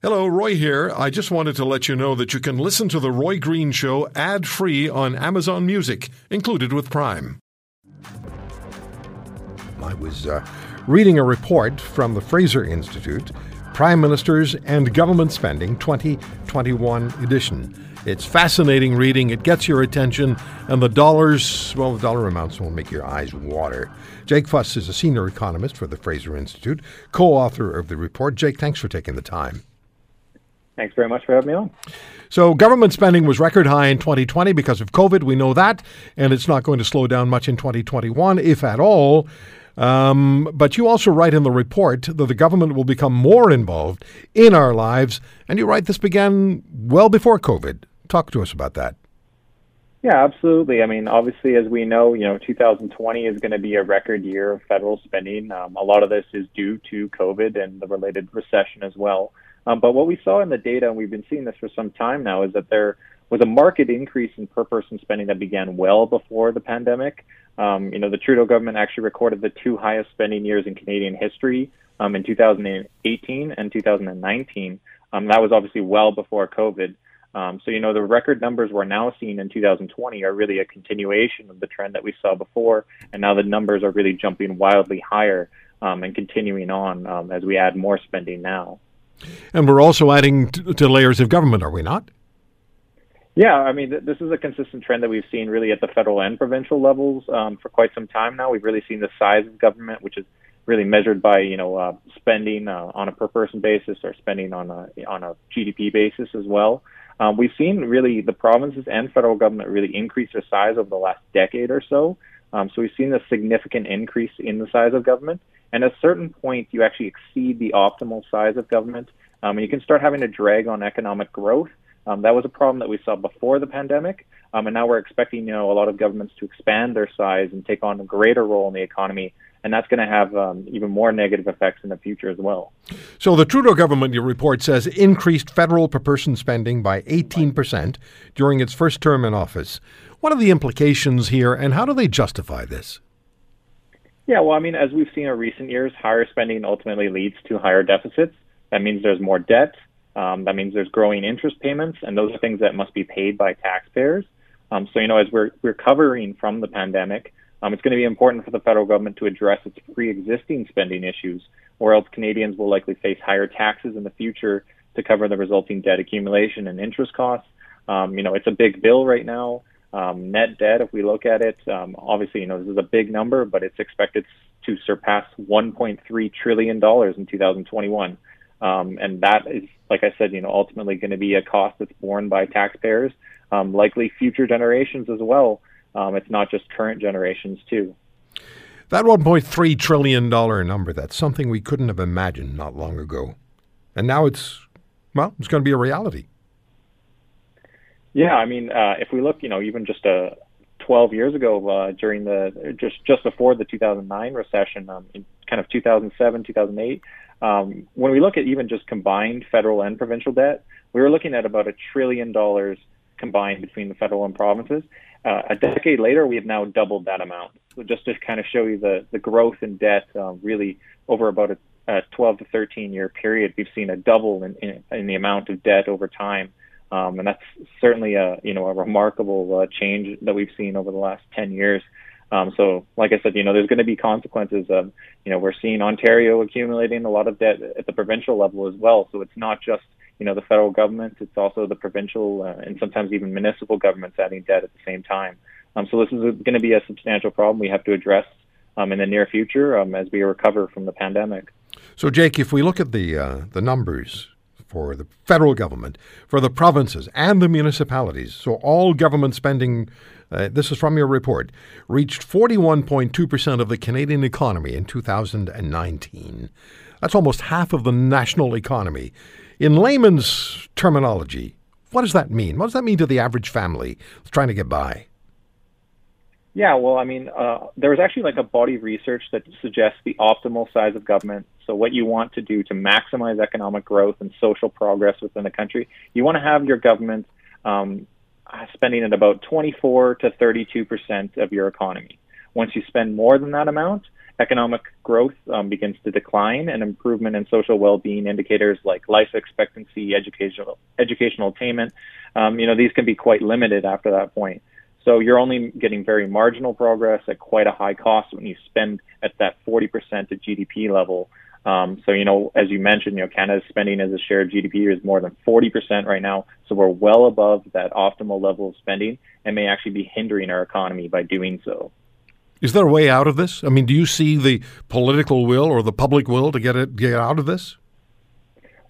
Hello, Roy here. I just wanted to let you know that you can listen to The Roy Green Show ad free on Amazon Music, included with Prime. I was uh, reading a report from the Fraser Institute, Prime Ministers and Government Spending 2021 edition. It's fascinating reading, it gets your attention, and the dollars, well, the dollar amounts will make your eyes water. Jake Fuss is a senior economist for the Fraser Institute, co author of the report. Jake, thanks for taking the time. Thanks very much for having me on. So, government spending was record high in 2020 because of COVID. We know that, and it's not going to slow down much in 2021, if at all. Um, but you also write in the report that the government will become more involved in our lives, and you write this began well before COVID. Talk to us about that. Yeah, absolutely. I mean, obviously, as we know, you know, 2020 is going to be a record year of federal spending. Um, a lot of this is due to COVID and the related recession as well. Um, but what we saw in the data, and we've been seeing this for some time now, is that there was a market increase in per person spending that began well before the pandemic. Um, you know, the Trudeau government actually recorded the two highest spending years in Canadian history um, in 2018 and 2019. Um, that was obviously well before COVID. Um, so, you know, the record numbers we're now seeing in 2020 are really a continuation of the trend that we saw before. And now the numbers are really jumping wildly higher um, and continuing on um, as we add more spending now. And we're also adding t- to layers of government, are we not? Yeah, I mean, th- this is a consistent trend that we've seen really at the federal and provincial levels um, for quite some time now. We've really seen the size of government, which is really measured by you know uh, spending uh, on a per person basis or spending on a on a GDP basis as well. Um, we've seen really the provinces and federal government really increase their size over the last decade or so. Um, so we've seen a significant increase in the size of government. And at a certain point, you actually exceed the optimal size of government, um, and you can start having a drag on economic growth. Um, that was a problem that we saw before the pandemic, um, and now we're expecting you know a lot of governments to expand their size and take on a greater role in the economy, and that's going to have um, even more negative effects in the future as well. So the Trudeau government, your report says, increased federal per person spending by 18 percent during its first term in office. What are the implications here, and how do they justify this? Yeah, well, I mean, as we've seen in recent years, higher spending ultimately leads to higher deficits. That means there's more debt. Um, that means there's growing interest payments, and those are things that must be paid by taxpayers. Um, so, you know, as we're recovering from the pandemic, um, it's going to be important for the federal government to address its pre-existing spending issues, or else Canadians will likely face higher taxes in the future to cover the resulting debt accumulation and interest costs. Um, you know, it's a big bill right now. Um, net debt, if we look at it, um, obviously, you know, this is a big number, but it's expected to surpass 1.3 trillion dollars in 2021, um, and that is, like I said, you know, ultimately going to be a cost that's borne by taxpayers, um, likely future generations as well. Um, it's not just current generations too. That 1.3 trillion dollar number—that's something we couldn't have imagined not long ago, and now it's well, it's going to be a reality. Yeah, I mean, uh, if we look, you know, even just uh, 12 years ago, uh, during the just just before the 2009 recession, um, in kind of 2007, 2008, um, when we look at even just combined federal and provincial debt, we were looking at about a trillion dollars combined between the federal and provinces. Uh, a decade later, we have now doubled that amount. So just to kind of show you the the growth in debt, uh, really over about a, a 12 to 13 year period, we've seen a double in, in, in the amount of debt over time. Um, and that's certainly a you know a remarkable uh, change that we've seen over the last 10 years. Um, so, like I said, you know, there's going to be consequences. Of, you know, we're seeing Ontario accumulating a lot of debt at the provincial level as well. So it's not just you know the federal government; it's also the provincial uh, and sometimes even municipal governments adding debt at the same time. Um, so this is going to be a substantial problem we have to address um, in the near future um, as we recover from the pandemic. So, Jake, if we look at the uh, the numbers for the federal government, for the provinces and the municipalities. So all government spending, uh, this is from your report, reached 41.2% of the Canadian economy in 2019. That's almost half of the national economy. In layman's terminology, what does that mean? What does that mean to the average family trying to get by? Yeah, well, I mean, uh, there was actually like a body of research that suggests the optimal size of government. So, what you want to do to maximize economic growth and social progress within the country, you want to have your government um, spending at about 24 to 32 percent of your economy. once you spend more than that amount, economic growth um, begins to decline and improvement in social well-being indicators like life expectancy, educational educational attainment, um, you know, these can be quite limited after that point. So you're only getting very marginal progress at quite a high cost when you spend at that 40% of GDP level. Um, so, you know, as you mentioned, you know, Canada's spending as a share of GDP is more than 40% right now. So we're well above that optimal level of spending and may actually be hindering our economy by doing so. Is there a way out of this? I mean, do you see the political will or the public will to get it get out of this?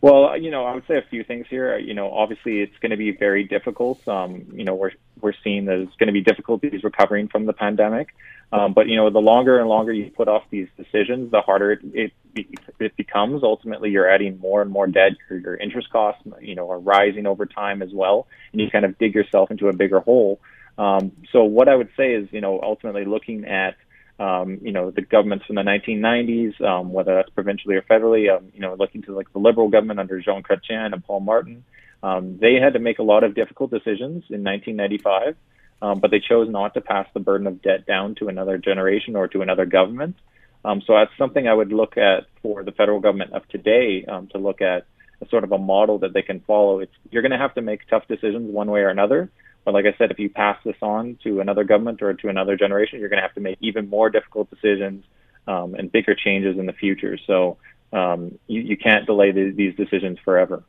Well, you know, I would say a few things here. You know, obviously it's going to be very difficult. Um, you know, we're we're seeing there's going to be difficulties recovering from the pandemic. Um, but you know, the longer and longer you put off these decisions, the harder it, it, it becomes. Ultimately, you're adding more and more debt. Your, your interest costs, you know, are rising over time as well, and you kind of dig yourself into a bigger hole. Um, so what I would say is, you know, ultimately looking at, um, you know, the governments from the 1990s, um, whether that's provincially or federally, um, you know, looking to like the Liberal government under Jean Chrétien and Paul Martin, um, they had to make a lot of difficult decisions in 1995, um, but they chose not to pass the burden of debt down to another generation or to another government. Um, so that's something I would look at for the federal government of today um, to look at a sort of a model that they can follow. It's you're going to have to make tough decisions one way or another. But like I said, if you pass this on to another government or to another generation, you're going to have to make even more difficult decisions um, and bigger changes in the future. So um, you, you can't delay the, these decisions forever.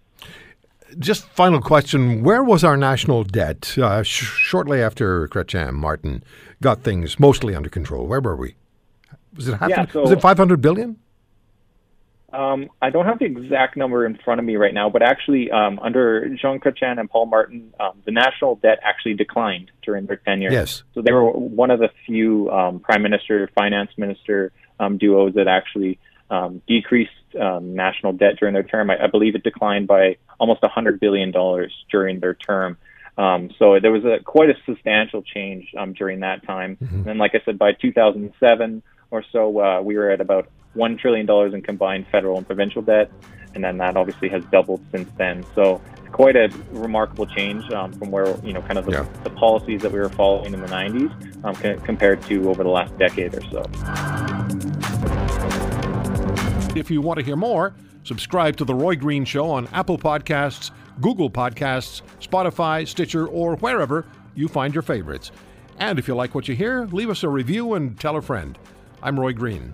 Just final question: Where was our national debt uh, sh- shortly after Chrétien Martin got things mostly under control? Where were we? Was it half? Yeah, so, was it five hundred billion? Um, I don't have the exact number in front of me right now, but actually, um, under Jean Chrétien and Paul Martin, um, the national debt actually declined during their tenure. Yes. So they were one of the few um, prime minister, finance minister um, duos that actually um, decreased national debt during their term. I, I, believe it declined by almost $100 billion during their term. so there was a quite a substantial change during that time. Mm-hmm. And like I said, by 2007 or so, uh, we were at about $1 trillion in combined federal and provincial debt, and then that obviously has doubled since then. So it's quite a remarkable change um, from where, you know, kind of the, yeah. the, policies that we were following in the 90s um, c- compared to over the last decade or so. If you want to hear more, subscribe to The Roy Green Show on Apple Podcasts, Google Podcasts, Spotify, Stitcher, or wherever you find your favorites. And if you like what you hear, leave us a review and tell a friend. I'm Roy Green.